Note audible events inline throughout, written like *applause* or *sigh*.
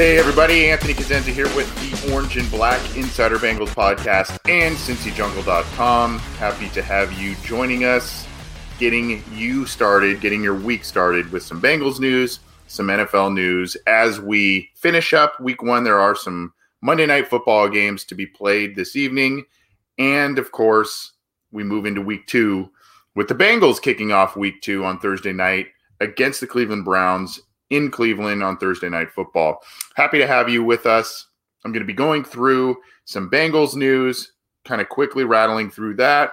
Hey everybody, Anthony Cosenza here with the Orange and Black Insider Bengals podcast and CincyJungle.com. Happy to have you joining us, getting you started, getting your week started with some Bengals news, some NFL news. As we finish up week one, there are some Monday night football games to be played this evening. And of course, we move into week two with the Bengals kicking off week two on Thursday night against the Cleveland Browns in Cleveland on Thursday Night Football. Happy to have you with us. I'm going to be going through some Bengals news, kind of quickly rattling through that,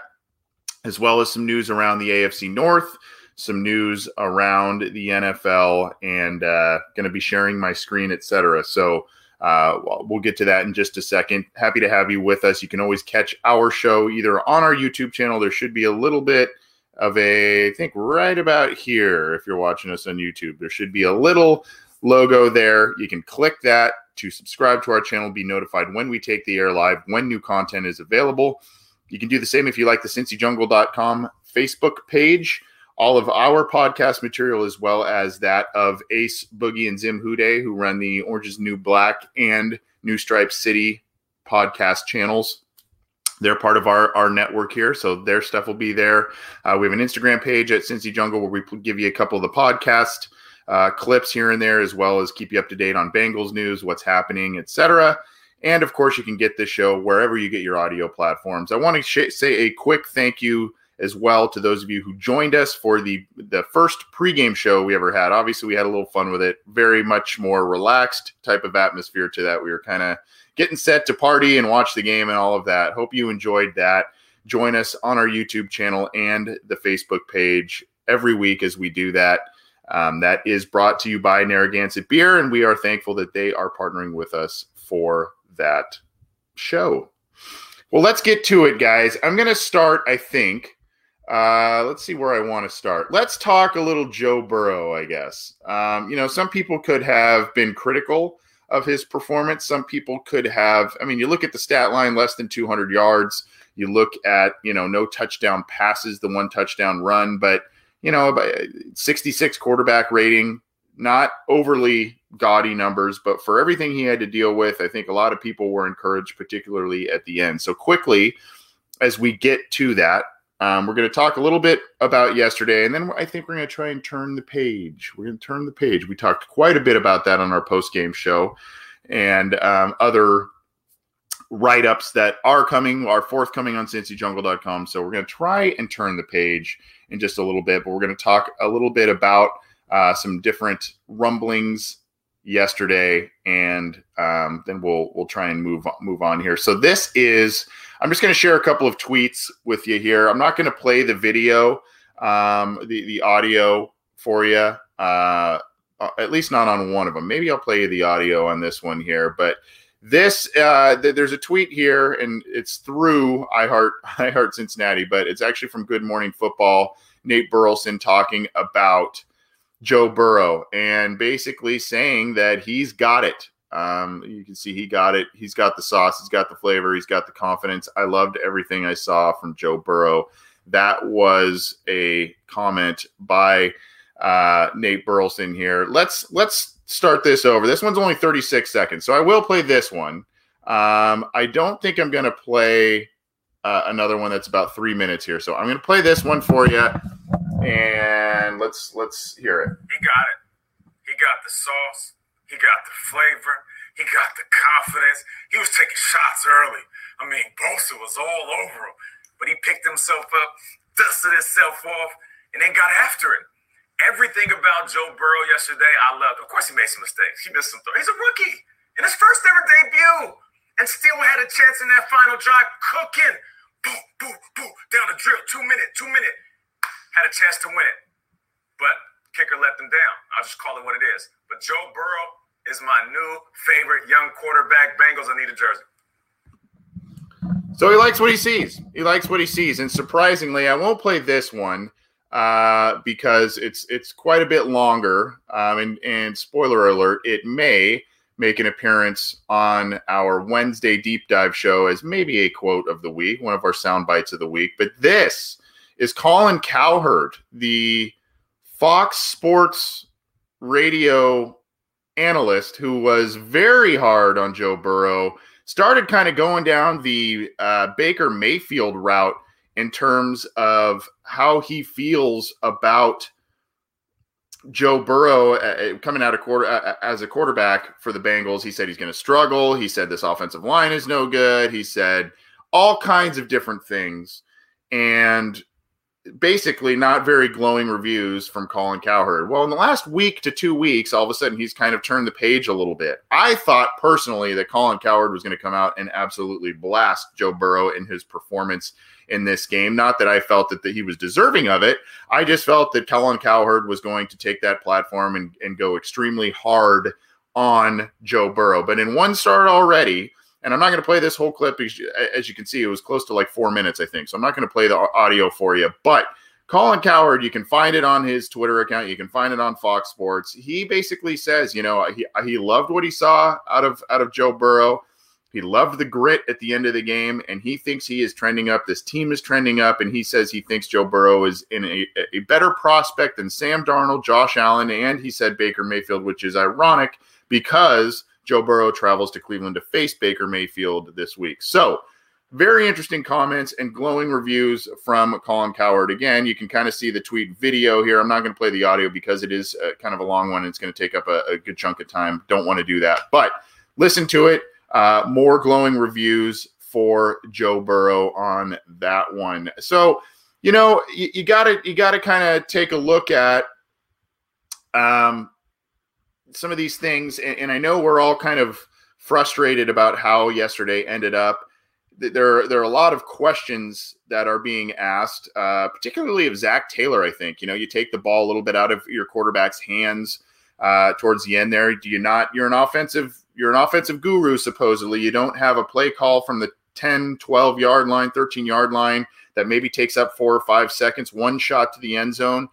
as well as some news around the AFC North, some news around the NFL, and uh, going to be sharing my screen, etc. So uh, we'll get to that in just a second. Happy to have you with us. You can always catch our show either on our YouTube channel. There should be a little bit of a, I think right about here, if you're watching us on YouTube, there should be a little logo there. You can click that to subscribe to our channel, be notified when we take the air live, when new content is available. You can do the same if you like the cincyjungle.com Facebook page. All of our podcast material, as well as that of Ace Boogie and Zim Hude, who run the Orange's New Black and New Stripe City podcast channels they're part of our our network here, so their stuff will be there. Uh, we have an Instagram page at Cincy Jungle where we give you a couple of the podcast uh, clips here and there, as well as keep you up to date on Bengals news, what's happening, etc. And of course, you can get this show wherever you get your audio platforms. I want to sh- say a quick thank you as well to those of you who joined us for the the first pregame show we ever had. Obviously, we had a little fun with it. Very much more relaxed type of atmosphere to that. We were kind of getting set to party and watch the game and all of that. Hope you enjoyed that. Join us on our YouTube channel and the Facebook page every week as we do that. Um, that is brought to you by Narragansett Beer, and we are thankful that they are partnering with us for that show. Well, let's get to it, guys. I'm going to start, I think. Uh, let's see where I want to start. Let's talk a little Joe Burrow, I guess. Um, you know, some people could have been critical of his performance. Some people could have, I mean, you look at the stat line, less than 200 yards. You look at, you know, no touchdown passes, the one touchdown run, but, you know, 66 quarterback rating, not overly gaudy numbers, but for everything he had to deal with, I think a lot of people were encouraged, particularly at the end. So, quickly, as we get to that, um, we're going to talk a little bit about yesterday, and then I think we're going to try and turn the page. We're going to turn the page. We talked quite a bit about that on our post game show and um, other write ups that are coming, are forthcoming on cincyjungle.com. So we're going to try and turn the page in just a little bit, but we're going to talk a little bit about uh, some different rumblings yesterday, and um, then we'll we'll try and move move on here. So this is I'm just going to share a couple of tweets with you here. I'm not going to play the video, um, the the audio for you, uh, uh, at least not on one of them. Maybe I'll play you the audio on this one here, but this uh, th- there's a tweet here, and it's through iHeart *laughs* iHeart Cincinnati, but it's actually from Good Morning Football. Nate Burleson talking about Joe Burrow and basically saying that he's got it. Um, you can see he got it. He's got the sauce. He's got the flavor. He's got the confidence. I loved everything I saw from Joe Burrow. That was a comment by uh, Nate Burleson here. Let's let's start this over. This one's only 36 seconds, so I will play this one. Um, I don't think I'm going to play uh, another one that's about three minutes here. So I'm going to play this one for you, and let's let's hear it. He got it. He got the sauce. He got the flavor. He got the confidence. He was taking shots early. I mean, Bosa was all over him, but he picked himself up, dusted himself off, and then got after it. Everything about Joe Burrow yesterday, I loved. Of course, he made some mistakes. He missed some throws. He's a rookie in his first ever debut, and still had a chance in that final drive, cooking. Boom, boom, boom, down the drill, two minute, two minute. Had a chance to win it, but kicker let them down. I'll just call it what it is. But Joe Burrow is my new favorite young quarterback. Bengals, I need a jersey. So he likes what he sees. He likes what he sees, and surprisingly, I won't play this one uh, because it's it's quite a bit longer. Um, and, and spoiler alert, it may make an appearance on our Wednesday deep dive show as maybe a quote of the week, one of our sound bites of the week. But this is Colin Cowherd, the Fox Sports radio analyst who was very hard on Joe Burrow started kind of going down the uh, Baker Mayfield route in terms of how he feels about Joe Burrow uh, uh coming out of quarter uh, uh, as a quarterback for the Bengals. He said he's going to struggle. He said this offensive line is no good. He said all kinds of different things. And basically not very glowing reviews from Colin Cowherd. Well, in the last week to two weeks, all of a sudden he's kind of turned the page a little bit. I thought personally that Colin Cowherd was going to come out and absolutely blast Joe Burrow in his performance in this game. Not that I felt that, that he was deserving of it. I just felt that Colin Cowherd was going to take that platform and, and go extremely hard on Joe Burrow. But in one start already, and I'm not going to play this whole clip because, as you can see, it was close to like four minutes, I think. So I'm not going to play the audio for you. But Colin Cowherd, you can find it on his Twitter account. You can find it on Fox Sports. He basically says, you know, he, he loved what he saw out of out of Joe Burrow. He loved the grit at the end of the game, and he thinks he is trending up. This team is trending up, and he says he thinks Joe Burrow is in a, a better prospect than Sam Darnold, Josh Allen, and he said Baker Mayfield, which is ironic because Joe Burrow travels to Cleveland to face Baker Mayfield this week. So, very interesting comments and glowing reviews from Colin Cowherd. Again, you can kind of see the tweet video here. I'm not going to play the audio because it is uh, kind of a long one. It's going to take up a, a, good chunk of time. Don't want to do that. But listen to it. Uh, more glowing reviews for Joe Burrow on that one. So, you know, you got to you got to kind of take a look at um, some of these things, and, and I know we're all kind of frustrated about how yesterday ended up. There, there are a lot of questions that are being asked, uh, particularly of Zac Taylor. I think you know you take the ball a little bit out of your quarterback's hands uh, towards the end there. Do you not? You're an offensive, you're an offensive guru supposedly. You don't have a play call from the 10, 12 yard line, 13 yard line that maybe takes up four or five seconds, one shot to the end zone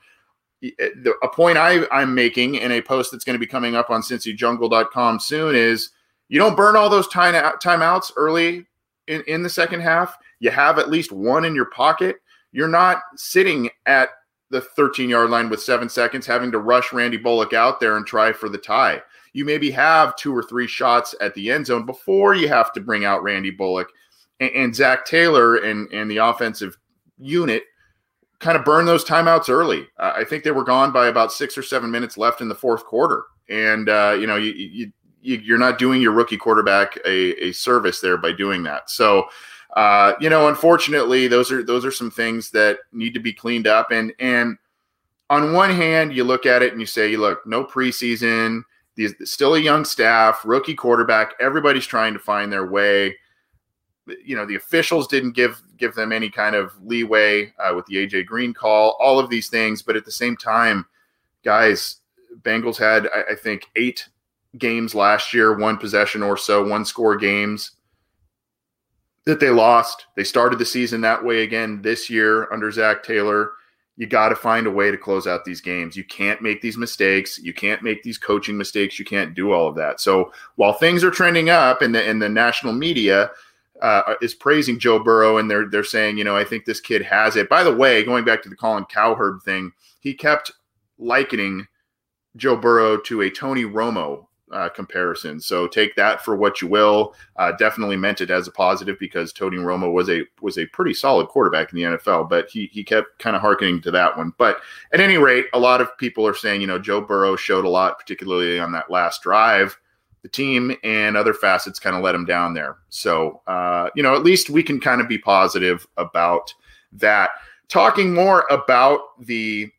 a point I, I'm making in a post that's going to be coming up on cincyjungle.com soon is you don't burn all those time timeouts early in, in the second half. You have at least one in your pocket. You're not sitting at the 13 yard line with seven seconds having to rush Randy Bullock out there and try for the tie. You maybe have two or three shots at the end zone before you have to bring out Randy Bullock and, and Zac Taylor and, and the offensive unit kind of burn those timeouts early. Uh, I think they were gone by about six or seven minutes left in the fourth quarter, and uh, you know you, you, you are not doing your rookie quarterback a, a service there by doing that. So. Uh, you know, unfortunately, those are those are some things that need to be cleaned up. And and on one hand, you look at it and you say, look, no preseason, these still a young staff, rookie quarterback, everybody's trying to find their way you know the officials didn't give give them any kind of leeway uh, with the AJ Green call, all of these things. But at the same time, guys, Bengals had I, I think eight games last year, one possession or so, one score games that they lost. They started the season that way again this year under Zac Taylor. You got to find a way to close out these games. You can't make these mistakes. You can't make these coaching mistakes. You can't do all of that. So while things are trending up in the in the national media, uh, is praising Joe Burrow, and they're they're saying, you know, I think this kid has it. By the way, going back to the Colin Cowherd thing, he kept likening Joe Burrow to a Tony Romo uh, comparison. So take that for what you will. Uh, definitely meant it as a positive because Tony Romo was a was a pretty solid quarterback in the NFL, but he he kept kind of harkening to that one. But at any rate, a lot of people are saying, you know, Joe Burrow showed a lot, particularly on that last drive the team and other facets kind of let him down there. So, uh, you know, at least we can kind of be positive about that. Talking more about the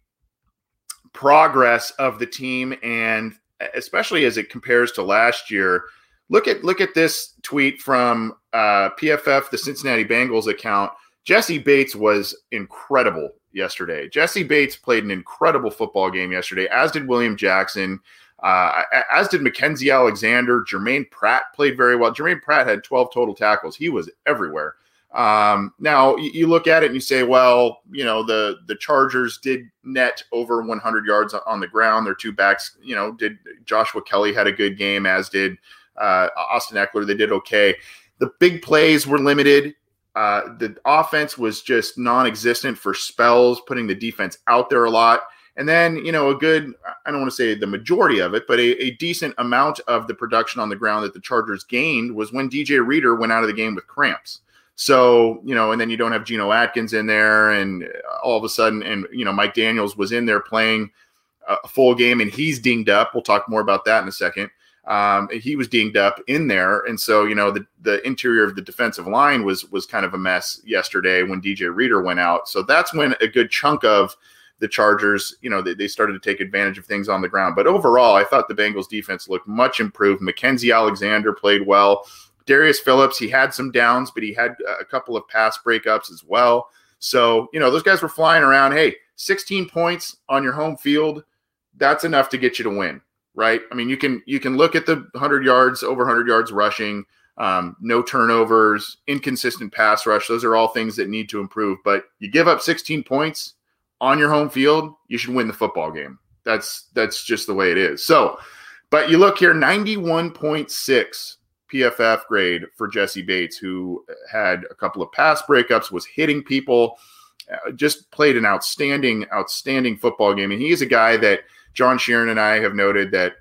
progress of the team and especially as it compares to last year. Look at look at this tweet from uh, PFF, the Cincinnati Bengals account. Jessie Bates was incredible yesterday. Jessie Bates played an incredible football game yesterday, as did William Jackson. Uh, as did Mackensie Alexander. Jermaine Pratt played very well. Jermaine Pratt had 12 total tackles. He was everywhere. Um, now you, look at it and you say, well, you know, the the Chargers did net over 100 yards on the ground. Their two backs, you know, did Joshua Kelley had a good game, as did uh, Austin Ekeler. They did okay. The big plays were limited. Uh, the offense was just non-existent for spells, putting the defense out there a lot. And then, you know, a good, I don't want to say the majority of it, but a, a, decent amount of the production on the ground that the Chargers gained was when DJ Reader went out of the game with cramps. So, you know, and then you don't have Geno Atkins in there, and all of a sudden, and, you know, Mike Daniels was in there playing a full game and he's dinged up. We'll talk more about that in a second. Um, he was dinged up in there, and so you know the the interior of the defensive line was was kind of a mess yesterday when DJ Reader went out. So that's when a good chunk of the Chargers, you know, they, they started to take advantage of things on the ground. But overall, I thought the Bengals defense looked much improved. Mackensie Alexander played well. Darius Phillips, he had some downs, but he had a couple of pass breakups as well. So, you know, those guys were flying around. Hey, 16 points on your home field, that's enough to get you to win, right? I mean, you can you can look at the 100 yards, over 100 yards rushing, um, no turnovers, inconsistent pass rush. Those are all things that need to improve. But you give up 16 points, on your home field, you should win the football game. That's that's just the way it is. So, but you look here, 91.6 PFF grade for Jessie Bates, who had a couple of pass breakups, was hitting people, uh, just played an outstanding, outstanding football game. And he is a guy that John Sheeran and I have noted that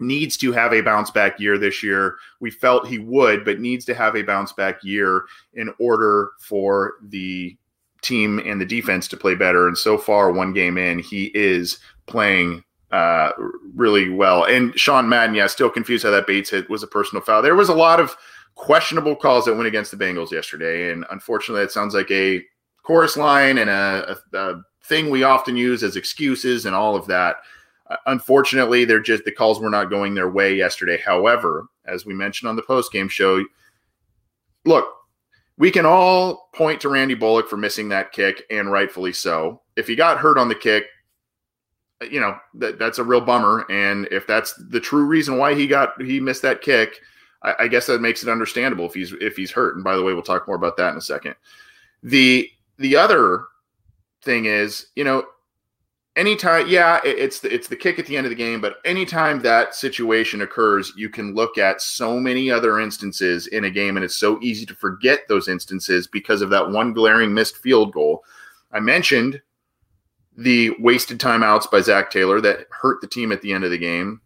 needs to have a bounce back year this year. We felt he would, but needs to have a bounce back year in order for the team and the defense to play better. And so far, one game in, he is playing uh, really well. And Sean Madden, yeah, still confused how that Bates hit was a personal foul. There was a lot of questionable calls that went against the Bengals yesterday, and unfortunately, it sounds like a chorus line and a, a, a thing we often use as excuses and all of that. Uh, unfortunately, they're just the calls were not going their way yesterday. However, as we mentioned on the post game show, look, we can all point to Randy Bullock for missing that kick, and rightfully so. If he got hurt on the kick, uh, you know that that's a real bummer. And if that's the true reason why he got he missed that kick, I, I guess that makes it understandable if he's if he's hurt. And by the way, we'll talk more about that in a second. The the other thing is, you know, anytime yeah it's the, it's the kick at the end of the game but anytime that situation occurs you can look at so many other instances in a game and it's so easy to forget those instances because of that one glaring missed field goal. I mentioned the wasted timeouts by Zac Taylor that hurt the team at the end of the game.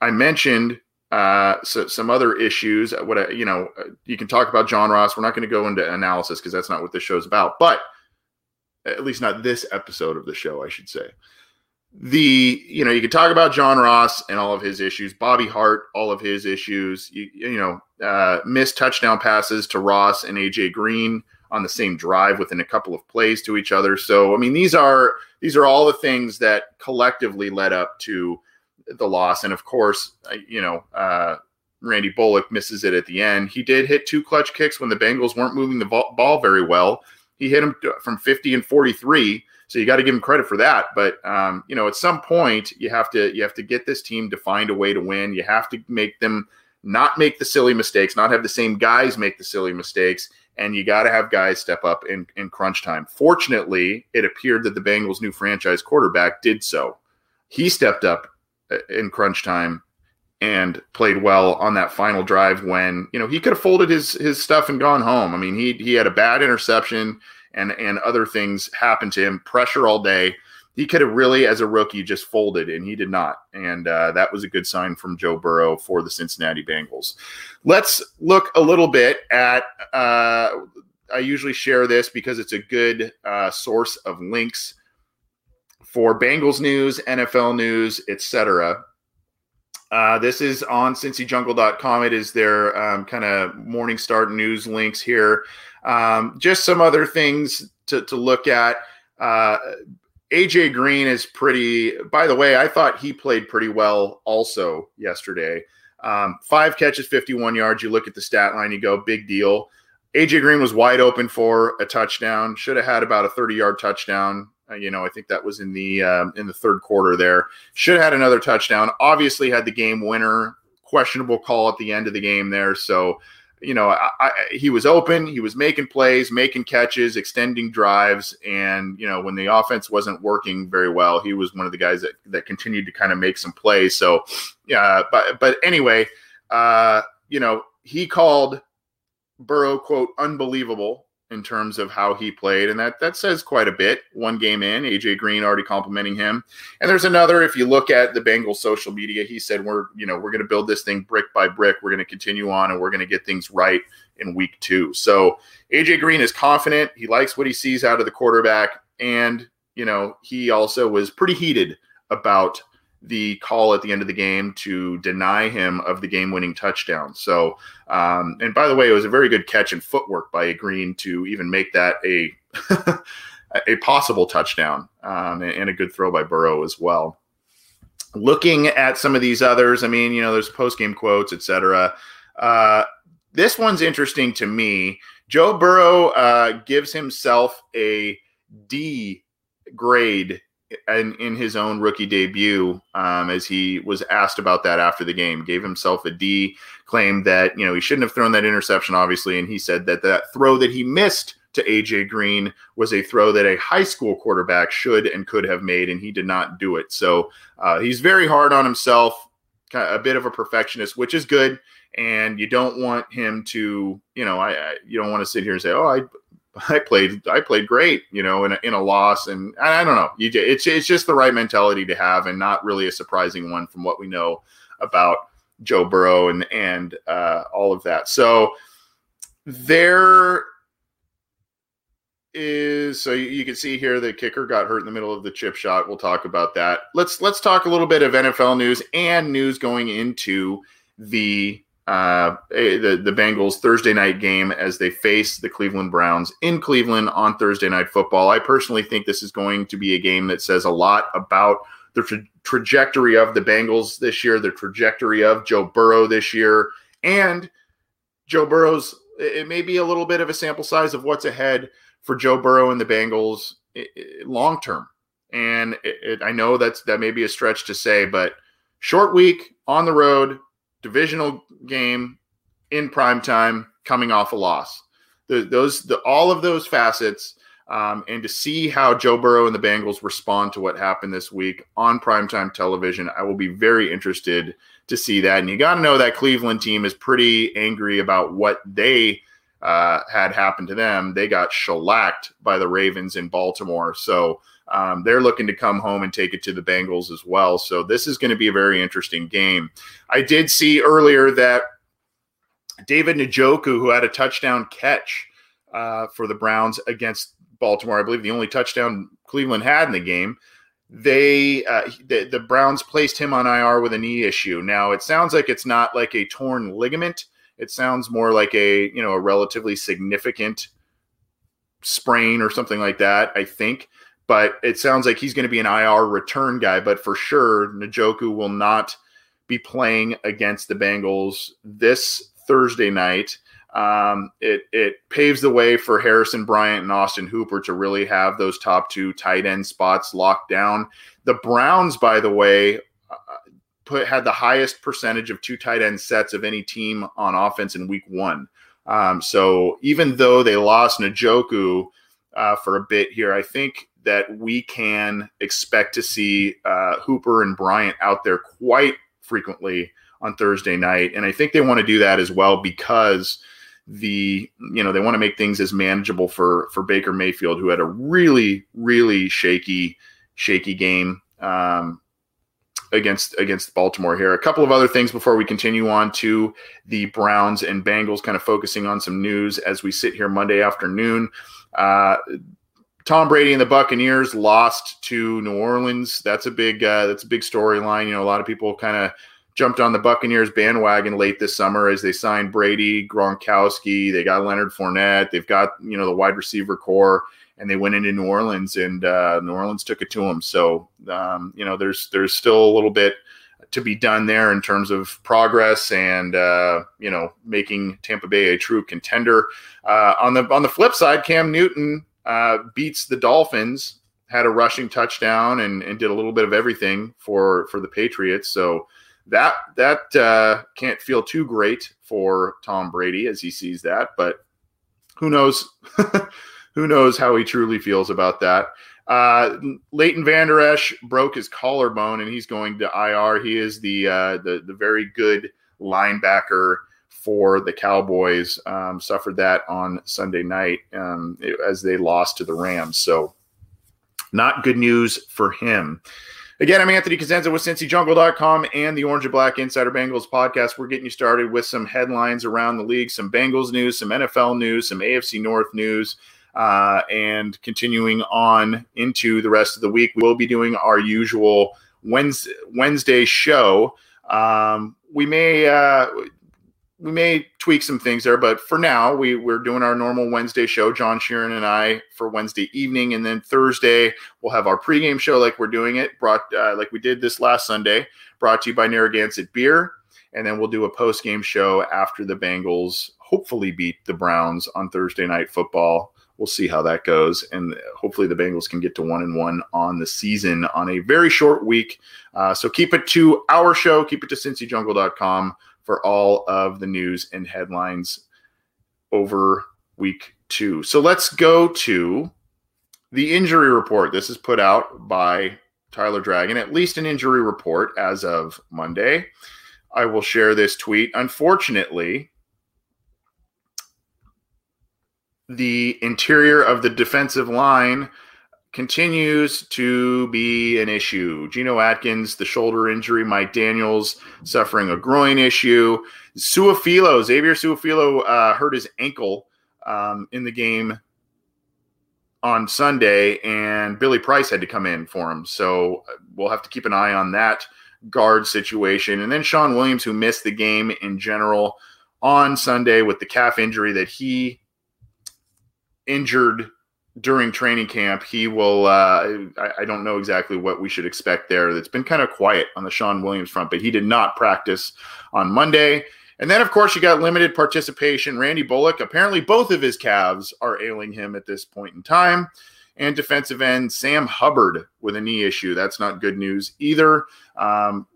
I mentioned uh, so some other issues what I, you know you can talk about john ross. We're not going to go into analysis because that's not what this show's about but at least not this episode of the show, I should say. The you know you could talk about John Ross and all of his issues, Bobby Hart, all of his issues. You, you know, uh, missed touchdown passes to Ross and AJ Green on the same drive within a couple of plays to each other. So I mean, these are these are all the things that collectively led up to the loss. And of course, you know, uh, Randy Bullock misses it at the end. He did hit two clutch kicks when the Bengals weren't moving the ball very well. He hit him from 50 and 43. So you got to give him credit for that. But um, you know, at some point, you have to you have to get this team to find a way to win. You have to make them not make the silly mistakes, not have the same guys make the silly mistakes, and you got to have guys step up in, in crunch time. Fortunately, it appeared that the Bengals' new franchise quarterback did so. He stepped up uh, in crunch time and played well on that final drive when you know he could have folded his his stuff and gone home. I mean, he he had a bad interception and and other things happened to him, pressure all day. He could have really, as a rookie, just folded, and he did not. And uh, that was a good sign from Joe Burrow for the Cincinnati Bengals. Let's look a little bit at. Uh, I usually share this because it's a good uh, source of links for Bengals news, NFL news, etc. Uh, this is on cincyjungle.com. It is their um, kind of morning start news links here. Um, just some other things to, to look at. Uh, AJ Green is pretty, by the way, I thought he played pretty well also yesterday. Um, five catches, 51 yards. You look at the stat line, you go, big deal. AJ Green was wide open for a touchdown. Should have had about a 30 yard touchdown. Uh, you know, I think that was in the um, in the third quarter. There should have had another touchdown. Obviously, had the game winner. Questionable call at the end of the game there. So, you know, I, I, he was open. He was making plays, making catches, extending drives, and you know, when the offense wasn't working very well, he was one of the guys that that continued to kind of make some plays. So, yeah, but but anyway, uh, you know, he called Burrow quote unbelievable in terms of how he played, and that that says quite a bit. One game in, AJ Green already complimenting him, and there's another. If you look at the Bengals social media, he said we're you know we're going to build this thing brick by brick. We're going to continue on, and we're going to get things right in week two. So AJ Green is confident. He likes what he sees out of the quarterback, and you know he also was pretty heated about the call at the end of the game to deny him of the game-winning touchdown. So, um, and by the way, it was a very good catch and footwork by Green to even make that a *laughs* a possible touchdown um, and a good throw by Burrow as well. Looking at some of these others, I mean, you know, there's post-game quotes, etc. Uh, this one's interesting to me. Joe Burrow uh, gives himself a D grade in, in his own rookie debut, um, as he was asked about that after the game, gave himself a D, claimed that you know he shouldn't have thrown that interception, obviously, and he said that that throw that he missed to AJ Green was a throw that a high school quarterback should and could have made, and he did not do it. So uh, he's very hard on himself, a bit of a perfectionist, which is good. And you don't want him to, you know, I, I you don't want to sit here and say, "Oh, I *laughs* I played I played great, you know, in a, in a loss, and I don't know. You it's it's just the right mentality to have, and not really a surprising one from what we know about Joe Burrow and and uh, all of that. So there is so you can see here the kicker got hurt in the middle of the chip shot. We'll talk about that. Let's let's talk a little bit of NFL news and news going into the uh, the the Bengals Thursday night game as they face the Cleveland Browns in Cleveland on Thursday night football. I personally think this is going to be a game that says a lot about the tra- trajectory of the Bengals this year, the trajectory of Joe Burrow this year, and Joe Burrow's. It may be a little bit of a sample size of what's ahead for Joe Burrow and the Bengals long term. And it, it, I know that's that may be a stretch to say, but short week on the road, divisional game in prime time, coming off a loss. The, those, the, all of those facets, um, and to see how Joe Burrow and the Bengals respond to what happened this week on primetime television, I will be very interested to see that. And you got to know that Cleveland team is pretty angry about what they uh, had happened to them. They got shellacked by the Ravens in Baltimore. So um, they're looking to come home and take it to the Bengals as well. So this is going to be a very interesting game. I did see earlier that David Njoku, who had a touchdown catch uh, for the Browns against Baltimore, I believe the only touchdown Cleveland had in the game. They uh, the, the Browns placed him on IR with a knee issue. Now it sounds like it's not like a torn ligament. It sounds more like a you know a relatively significant sprain or something like that. I think but it sounds like he's going to be an IR return guy. But for sure, Njoku will not be playing against the Bengals this Thursday night. Um, it it paves the way for Harrison Bryant and Austin Hooper to really have those top two tight end spots locked down. The Browns, by the way, uh, put had the highest percentage of two tight end sets of any team on offense in Week One. Um, so even though they lost Njoku uh, for a bit here, I think that we can expect to see uh, Hooper and Bryant out there quite frequently on Thursday night. And I think they want to do that as well because the you know they want to make things as manageable for for Baker Mayfield, who had a really really shaky shaky game um, against against Baltimore here. A couple of other things before we continue on to the Browns and Bengals, kind of focusing on some news as we sit here Monday afternoon. Uh, Tom Brady and the Buccaneers lost to New Orleans. That's a big uh, that's a big storyline. You know, a lot of people kind of jumped on the Buccaneers bandwagon late this summer as they signed Brady, Gronkowski. They got Leonard Fournette. They've got you know the wide receiver corps, and they went into New Orleans, and uh, New Orleans took it to them. So um, you know, there's there's still a little bit to be done there in terms of progress and uh, you know making Tampa Bay a true contender. Uh, on the on the flip side, Cam Newton uh, beats the Dolphins, had a rushing touchdown, and, and did a little bit of everything for for the Patriots. So that that uh, can't feel too great for Tom Brady as he sees that, but who knows? *laughs* who knows how he truly feels about that? Uh, Leighton Vander Esch broke his collarbone and he's going to IR. He is the uh, the the very good linebacker for the Cowboys. Um, suffered that on Sunday night um, as they lost to the Rams. So, not good news for him. Again, I'm Anthony Cosenza with CincyJungle.com and the Orange and Black Insider Bengals podcast. We're getting you started with some headlines around the league, some Bengals news, some NFL news, some AFC North news, uh, and continuing on into the rest of the week. We'll be doing our usual Wednesday, Wednesday show. Um, we may uh, we may tweak some things there, but for now, we we're doing our normal Wednesday show. John Sheeran and I for Wednesday evening, and then Thursday we'll have our pregame show like we're doing it, brought uh, like we did this last Sunday, brought to you by Narragansett Beer, and then we'll do a post game show after the Bengals hopefully beat the Browns on Thursday night football. We'll see how that goes, and hopefully the Bengals can get to one and one on the season on a very short week. Uh, so keep it to our show. Keep it to CincyJungle.com for all of the news and headlines over week two. So let's go to the injury report. This is put out by Tyler Dragon, at least an injury report as of Monday. I will share this tweet. Unfortunately, the interior of the defensive line continues to be an issue. Geno Atkins, the shoulder injury, Mike Daniels suffering a groin issue. Su'a-Filo, Xavier Su'a-Filo uh, hurt his ankle um, in the game on Sunday, and Billy Price had to come in for him. So uh, we'll have to keep an eye on that guard situation. And then Shawn Williams, who missed the game in general on Sunday with the calf injury that he injured during training camp, he will. Uh, I, I, don't know exactly what we should expect there. It's been kind of quiet on the Shawn Williams front, but he did not practice on Monday. And then, of course, you got limited participation. Randy Bullock, apparently, both of his calves are ailing him at this point in time. And defensive end Sam Hubbard with a knee issue. That's not good news either. Um,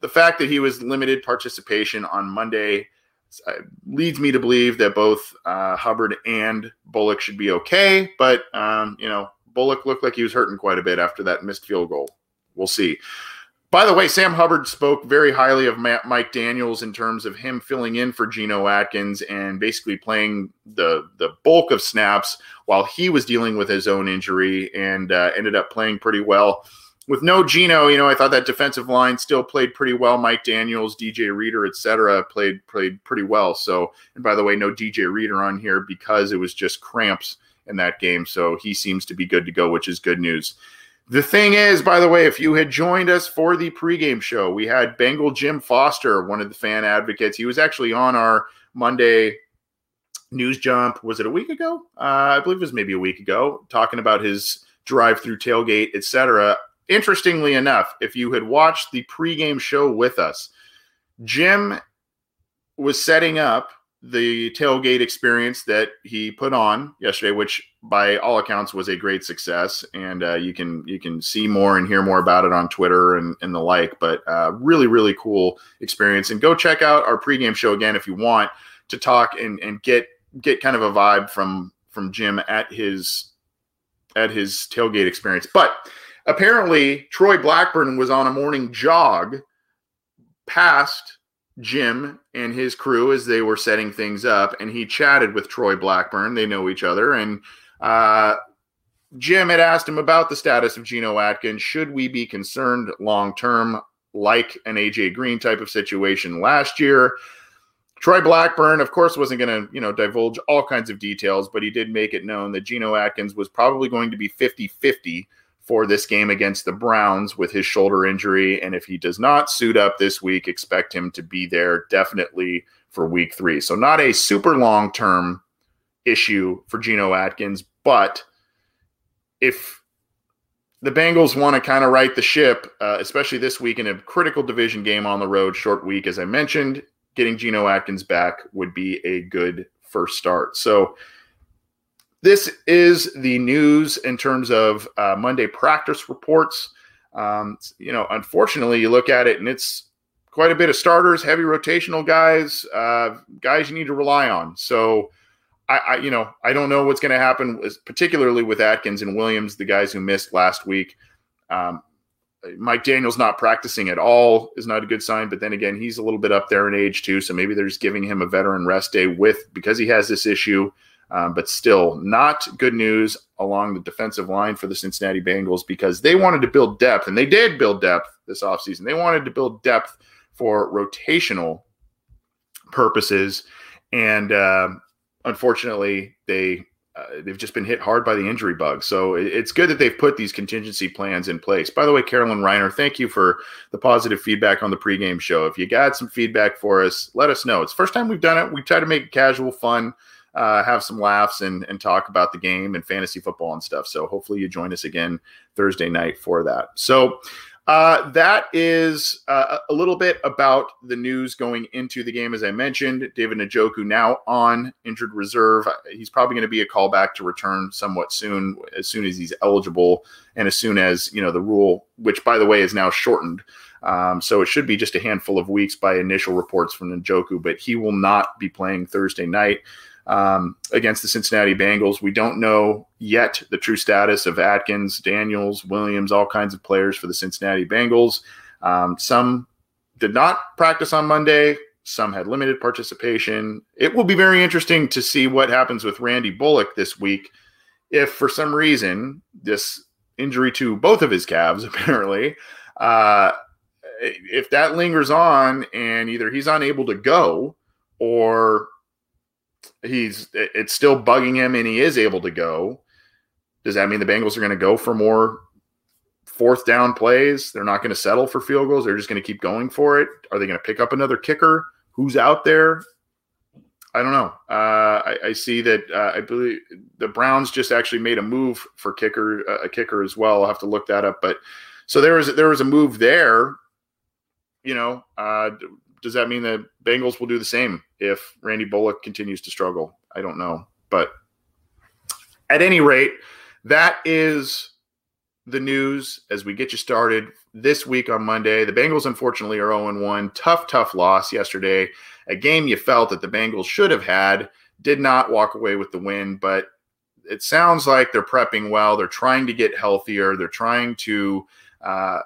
the fact that he was limited participation on Monday leads me to believe that both uh, Hubbard and Bullock should be okay. But um, you know, Bullock looked like he was hurting quite a bit after that missed field goal. We'll see. By the way, Sam Hubbard spoke very highly of Mike Daniels in terms of him filling in for Geno Atkins and basically playing the the bulk of snaps while he was dealing with his own injury and uh, ended up playing pretty well with no Geno, you know, I thought that defensive line still played pretty well. Mike Daniels, DJ Reader, etc., played played pretty well. So, and by the way, no DJ Reader on here because it was just cramps in that game. So he seems to be good to go, which is good news. The thing is, by the way, if you had joined us for the pregame show, we had Bengal Jim Foster, one of the fan advocates. He was actually on our Monday news jump. Was it a week ago? Uh, I believe it was maybe a week ago, talking about his drive through tailgate, etc interestingly enough, if you had watched the pregame show with us, Jim was setting up the tailgate experience that he put on yesterday, which by all accounts was a great success. And uh, you can you can see more and hear more about it on Twitter and, and the like. But uh, really, really cool experience. And go check out our pregame show again if you want to talk and, and get get kind of a vibe from from Jim at his at his tailgate experience. But apparently Troy Blackburn was on a morning jog past Jim and his crew as they were setting things up, and he chatted with Troy Blackburn. They know each other, and uh, Jim had asked him about the status of Geno Atkins. Should we be concerned long term, like an AJ Green type of situation last year? Troy Blackburn, of course, wasn't going to, you know, divulge all kinds of details, but he did make it known that Geno Atkins was probably going to be 50-50 for this game against the Browns with his shoulder injury. And if he does not suit up this week, expect him to be there definitely for week three. So, not a super long term issue for Geno Atkins, but if the Bengals want to kind of right the ship, uh, especially this week in a critical division game on the road, short week, as I mentioned, getting Geno Atkins back would be a good first start. So, this is the news in terms of uh, Monday practice reports. Um, you know, unfortunately, you look at it and it's quite a bit of starters, heavy rotational guys, uh, guys you need to rely on. So, I, I you know, I don't know what's going to happen, particularly with Atkins and Williams, the guys who missed last week. Um, Mike Daniels not practicing at all is not a good sign. But then again, he's a little bit up there in age too, so maybe they're just giving him a veteran rest day with because he has this issue. Um, but still, not good news along the defensive line for the Cincinnati Bengals because they wanted to build depth, and they did build depth this offseason. They wanted to build depth for rotational purposes, and uh, unfortunately, they uh, they've just been hit hard by the injury bug. So it's good that they've put these contingency plans in place. By the way, Carolyn Reiner, thank you for the positive feedback on the pregame show. If you got some feedback for us, let us know. It's first time we've done it. We try to make it casual, fun, uh, have some laughs, and and talk about the game and fantasy football and stuff. So hopefully you join us again Thursday night for that. So uh, that is uh, a little bit about the news going into the game. As I mentioned, David Njoku now on injured reserve. He's probably going to be a callback to return somewhat soon, as soon as he's eligible, and as soon as you know the rule, which by the way is now shortened. Um, so it should be just a handful of weeks by initial reports from Njoku, but he will not be playing Thursday night um, against the Cincinnati Bengals. We don't know yet the true status of Atkins, Daniels, Williams, all kinds of players for the Cincinnati Bengals. Um, some did not practice on Monday. Some had limited participation. It will be very interesting to see what happens with Randy Bullock this week. If for some reason this injury to both of his calves, *laughs* apparently, uh, if that lingers on and either he's unable to go or he's it's still bugging him and he is able to go. Does that mean the Bengals are going to go for more fourth down plays? They're not going to settle for field goals. They're just going to keep going for it. Are they going to pick up another kicker? Who's out there? I don't know. Uh, I, I, see that uh, I believe the Browns just actually made a move for kicker, uh, a kicker as well. I'll have to look that up. But so there was there was a move there. You know, uh, does that mean the Bengals will do the same if Randy Bullock continues to struggle? I don't know. But at any rate, that is the news as we get you started this week on Monday. The Bengals, unfortunately, are 0 1. Tough, tough loss yesterday. A game you felt that the Bengals should have had. Did not walk away with the win, but it sounds like they're prepping well. They're trying to get healthier. They're trying to uh,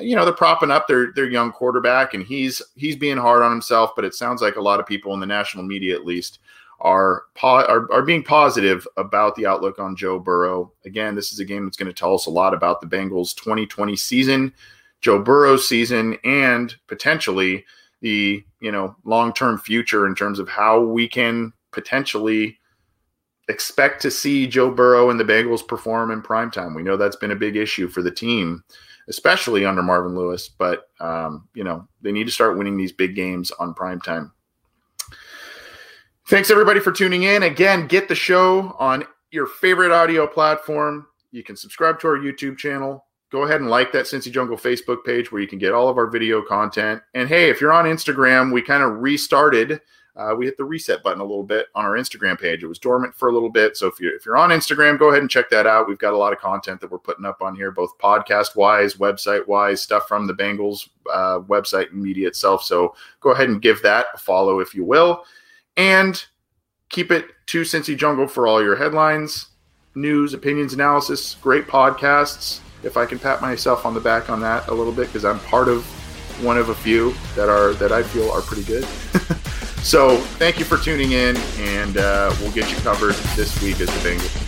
you know they're propping up their their young quarterback and he's he's being hard on himself but it sounds like a lot of people in the national media at least are are, are being positive about the outlook on Joe Burrow. Again, this is a game that's going to tell us a lot about the Bengals 2020 season, Joe Burrow's season and potentially the, you know, long-term future in terms of how we can potentially expect to see Joe Burrow and the Bengals perform in prime time. We know that's been a big issue for the team especially under Marvin Lewis. But um, you know they need to start winning these big games on prime time. Thanks everybody for tuning in. Again, get the show on your favorite audio platform. You can subscribe to our YouTube channel. Go ahead and like that Cincy Jungle Facebook page where you can get all of our video content. And hey, if you're on Instagram, we kind of restarted uh, we hit the reset button a little bit on our Instagram page. It was dormant for a little bit, so if you're, if you're on Instagram, go ahead and check that out. We've got a lot of content that we're putting up on here, both podcast wise, website wise, stuff from the Bengals uh, website and media itself. So go ahead and give that a follow if you will, and keep it to Cincy Jungle for all your headlines, news, opinions, analysis, great podcasts. If I can pat myself on the back on that a little bit because I'm part of one of a few that are that I feel are pretty good. *laughs* So thank you for tuning in, and uh, we'll get you covered this week as the Bengals.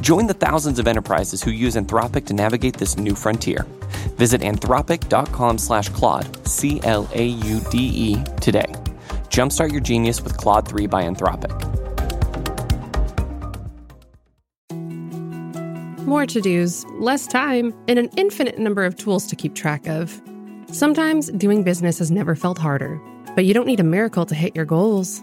Join the thousands of enterprises who use Anthropic to navigate this new frontier. Visit anthropic.com slash Claude, C L A U D E, today. Jumpstart your genius with Claude 3 by Anthropic. More to dos, less time, and an infinite number of tools to keep track of. Sometimes doing business has never felt harder, but you don't need a miracle to hit your goals